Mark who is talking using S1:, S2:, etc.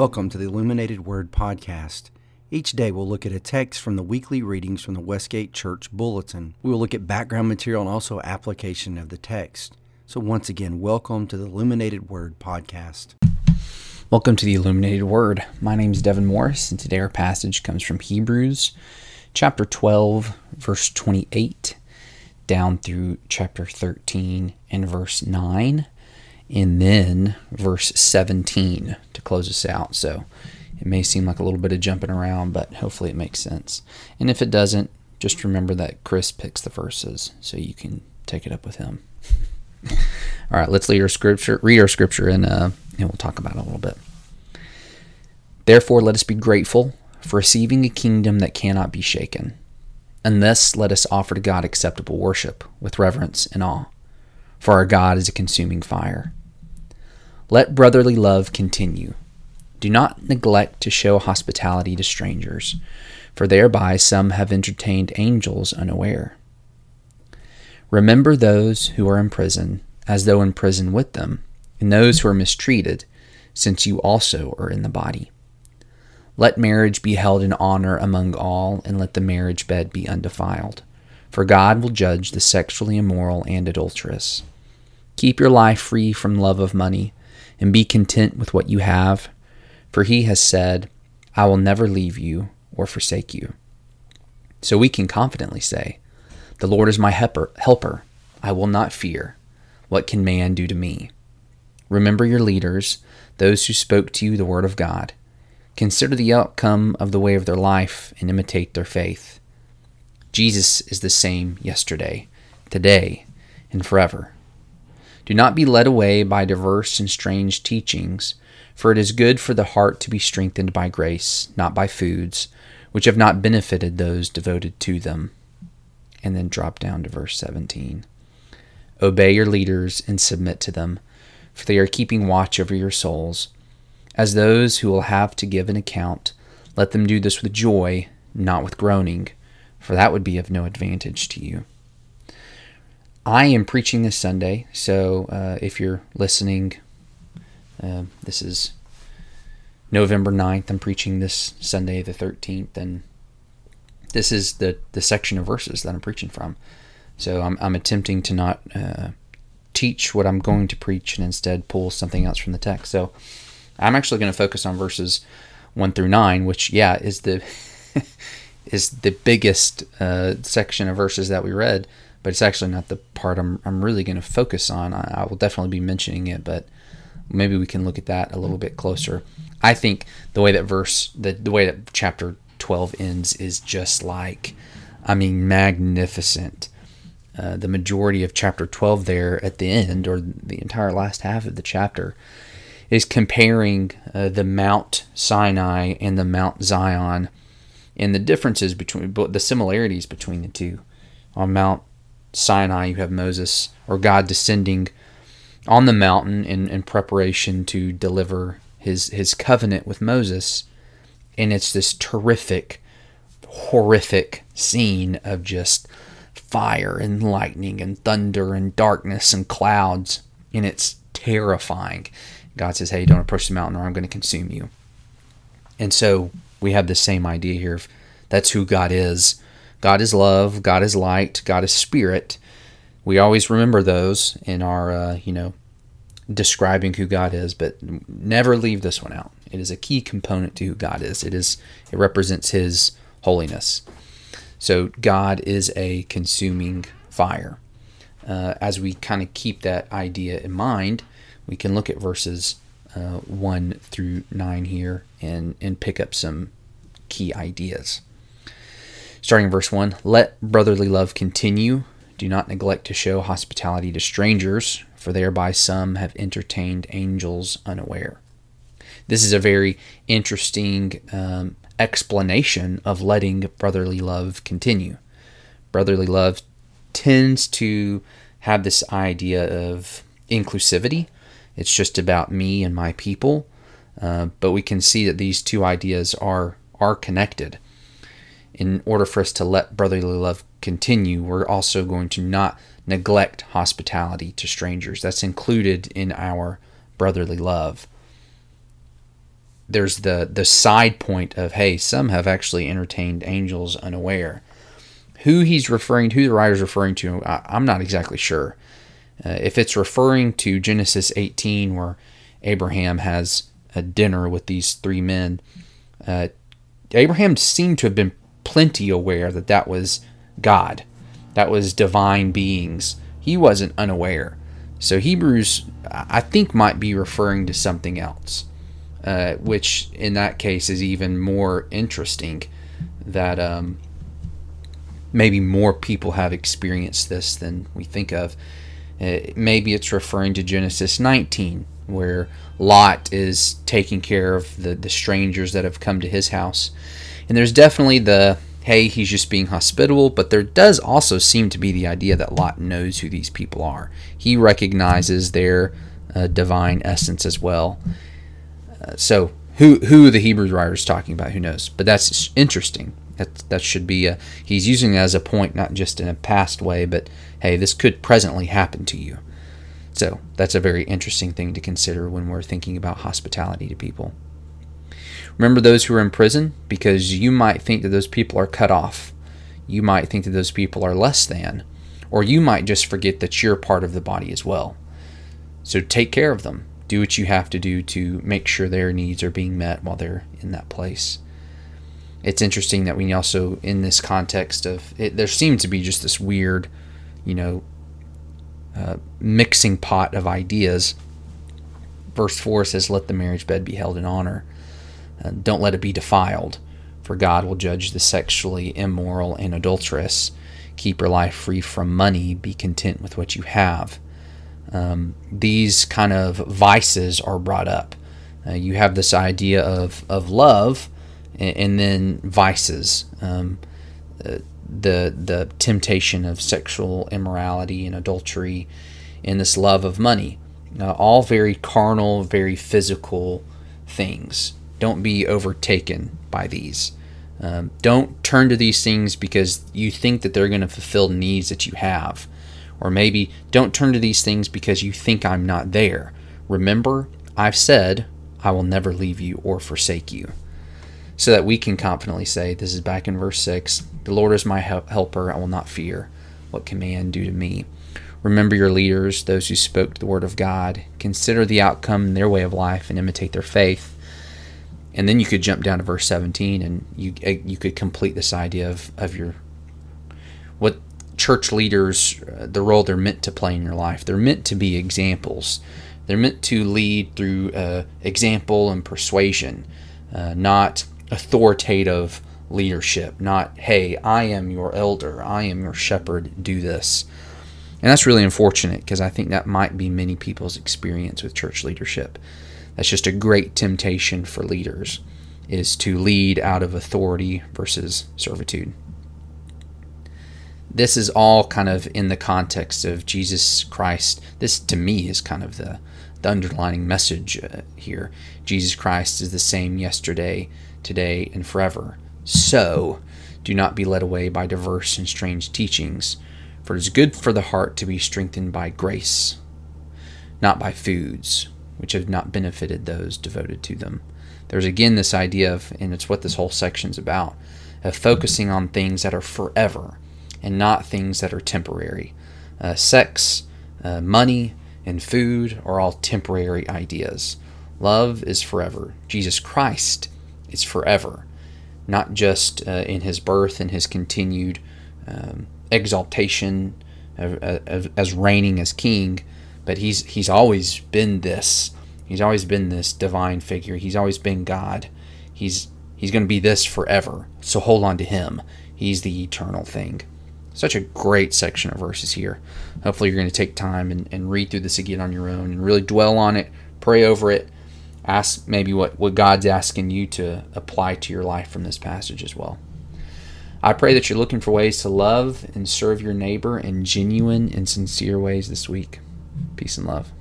S1: Welcome to the Illuminated Word Podcast. Each day we'll look at a text from the weekly readings from the Westgate Church Bulletin. We will look at background material and also application of the text. So, once again, welcome to the Illuminated Word Podcast.
S2: Welcome to the Illuminated Word. My name is Devin Morris, and today our passage comes from Hebrews chapter 12, verse 28, down through chapter 13 and verse 9 and then verse 17 to close us out. So it may seem like a little bit of jumping around, but hopefully it makes sense. And if it doesn't, just remember that Chris picks the verses, so you can take it up with him. All right, let's read our scripture, read our scripture, and uh, and we'll talk about it a little bit. Therefore, let us be grateful for receiving a kingdom that cannot be shaken, and thus let us offer to God acceptable worship with reverence and awe, for our God is a consuming fire. Let brotherly love continue. Do not neglect to show hospitality to strangers, for thereby some have entertained angels unaware. Remember those who are in prison, as though in prison with them, and those who are mistreated, since you also are in the body. Let marriage be held in honor among all, and let the marriage bed be undefiled. For God will judge the sexually immoral and adulterous. Keep your life free from love of money and be content with what you have, for he has said, I will never leave you or forsake you. So we can confidently say, The Lord is my helper. I will not fear. What can man do to me? Remember your leaders, those who spoke to you the word of God. Consider the outcome of the way of their life and imitate their faith. Jesus is the same yesterday, today, and forever. Do not be led away by diverse and strange teachings, for it is good for the heart to be strengthened by grace, not by foods, which have not benefited those devoted to them. And then drop down to verse 17. Obey your leaders and submit to them, for they are keeping watch over your souls. As those who will have to give an account, let them do this with joy, not with groaning, for that would be of no advantage to you. I am preaching this Sunday, so uh, if you're listening, uh, this is November 9th. I'm preaching this Sunday, the 13th, and this is the, the section of verses that I'm preaching from. So I'm, I'm attempting to not uh, teach what I'm going to preach and instead pull something else from the text. So I'm actually going to focus on verses 1 through 9, which, yeah, is the. is the biggest uh, section of verses that we read but it's actually not the part I'm, I'm really going to focus on. I, I, will definitely be mentioning it, but maybe we can look at that a little bit closer. I think the way that verse, the, the way that chapter 12 ends is just like, I mean, magnificent. Uh, the majority of chapter 12 there at the end, or the entire last half of the chapter, is comparing uh, the Mount Sinai and the Mount Zion and the differences between, but the similarities between the two. On Mount Sinai, you have Moses or God descending on the mountain in, in preparation to deliver his his covenant with Moses, and it's this terrific, horrific scene of just fire and lightning and thunder and darkness and clouds, and it's terrifying. God says, "Hey, don't approach the mountain, or I'm going to consume you." And so we have the same idea here. That's who God is. God is love, God is light, God is spirit. We always remember those in our, uh, you know, describing who God is, but never leave this one out. It is a key component to who God is. It is it represents His holiness. So God is a consuming fire. Uh, as we kind of keep that idea in mind, we can look at verses uh, one through nine here and and pick up some key ideas. Starting verse 1 Let brotherly love continue. Do not neglect to show hospitality to strangers, for thereby some have entertained angels unaware. This is a very interesting um, explanation of letting brotherly love continue. Brotherly love tends to have this idea of inclusivity. It's just about me and my people. Uh, but we can see that these two ideas are are connected in order for us to let brotherly love continue, we're also going to not neglect hospitality to strangers. That's included in our brotherly love. there's the the side point of hey, some have actually entertained angels unaware. Who he's referring who the writer's referring to, I, am not exactly sure. Uh, if it's referring to Genesis 18, where Abraham has a dinner with these three men, uh, Abraham seemed to have been plenty aware that that was God, that was divine beings. He wasn't unaware. So Hebrews, I think, might be referring to something else, uh, which in that case is even more interesting. That um, maybe more people have experienced this than we think of. Uh, maybe it's referring to Genesis 19, where Lot is taking care of the, the strangers that have come to his house. And there's definitely the hey, he's just being hospitable, but there does also seem to be the idea that Lot knows who these people are. He recognizes their uh, divine essence as well. Uh, so, who who the Hebrew writer is talking about, who knows? But that's interesting. That that should be a he's using it as a point, not just in a past way, but hey, this could presently happen to you. So that's a very interesting thing to consider when we're thinking about hospitality to people. Remember those who are in prison because you might think that those people are cut off. You might think that those people are less than. Or you might just forget that you're part of the body as well. So take care of them. Do what you have to do to make sure their needs are being met while they're in that place. It's interesting that we also, in this context of, it, there seems to be just this weird, you know, uh, mixing pot of ideas. Verse 4 says, Let the marriage bed be held in honor. Uh, don't let it be defiled, for God will judge the sexually immoral and adulterous. Keep your life free from money. Be content with what you have. Um, these kind of vices are brought up. Uh, you have this idea of, of love and, and then vices. Um, uh, the the temptation of sexual immorality and adultery, and this love of money, uh, all very carnal, very physical things. Don't be overtaken by these. Um, don't turn to these things because you think that they're going to fulfill needs that you have. Or maybe don't turn to these things because you think I'm not there. Remember, I've said, I will never leave you or forsake you. So that we can confidently say, this is back in verse 6 The Lord is my helper, I will not fear. What can man do to me? Remember your leaders, those who spoke the word of God. Consider the outcome in their way of life and imitate their faith and then you could jump down to verse 17 and you eh, you could complete this idea of, of your what church leaders uh, the role they're meant to play in your life. They're meant to be examples. They're meant to lead through uh, example and persuasion uh, not authoritative leadership not hey i am your elder. I am your shepherd. Do this. And that's really unfortunate because i think that might be many people's experience with church leadership that's just a great temptation for leaders is to lead out of authority versus servitude. This is all kind of in the context of Jesus Christ. This to me is kind of the the underlining message uh, here. Jesus Christ is the same yesterday, today, and forever. So, do not be led away by diverse and strange teachings, for it is good for the heart to be strengthened by grace, not by foods which have not benefited those devoted to them. There's again this idea of, and it's what this whole section's about, of focusing on things that are forever and not things that are temporary. Uh, sex, uh, money, and food are all temporary ideas. Love is forever. Jesus Christ is forever, not just uh, in his birth and his continued um, exaltation as reigning as king, but he's he's always been this. He's always been this divine figure. He's always been God. He's he's going to be this forever. So hold on to him. He's the eternal thing. Such a great section of verses here. Hopefully, you're going to take time and, and read through this again on your own and really dwell on it, pray over it, ask maybe what, what God's asking you to apply to your life from this passage as well. I pray that you're looking for ways to love and serve your neighbor in genuine and sincere ways this week. Peace and love.